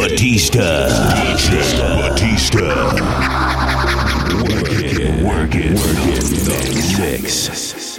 Batista. DJ Batista. Work it, work it, work it. Mix. mix.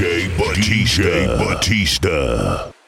DJ Batista. DJ Batista.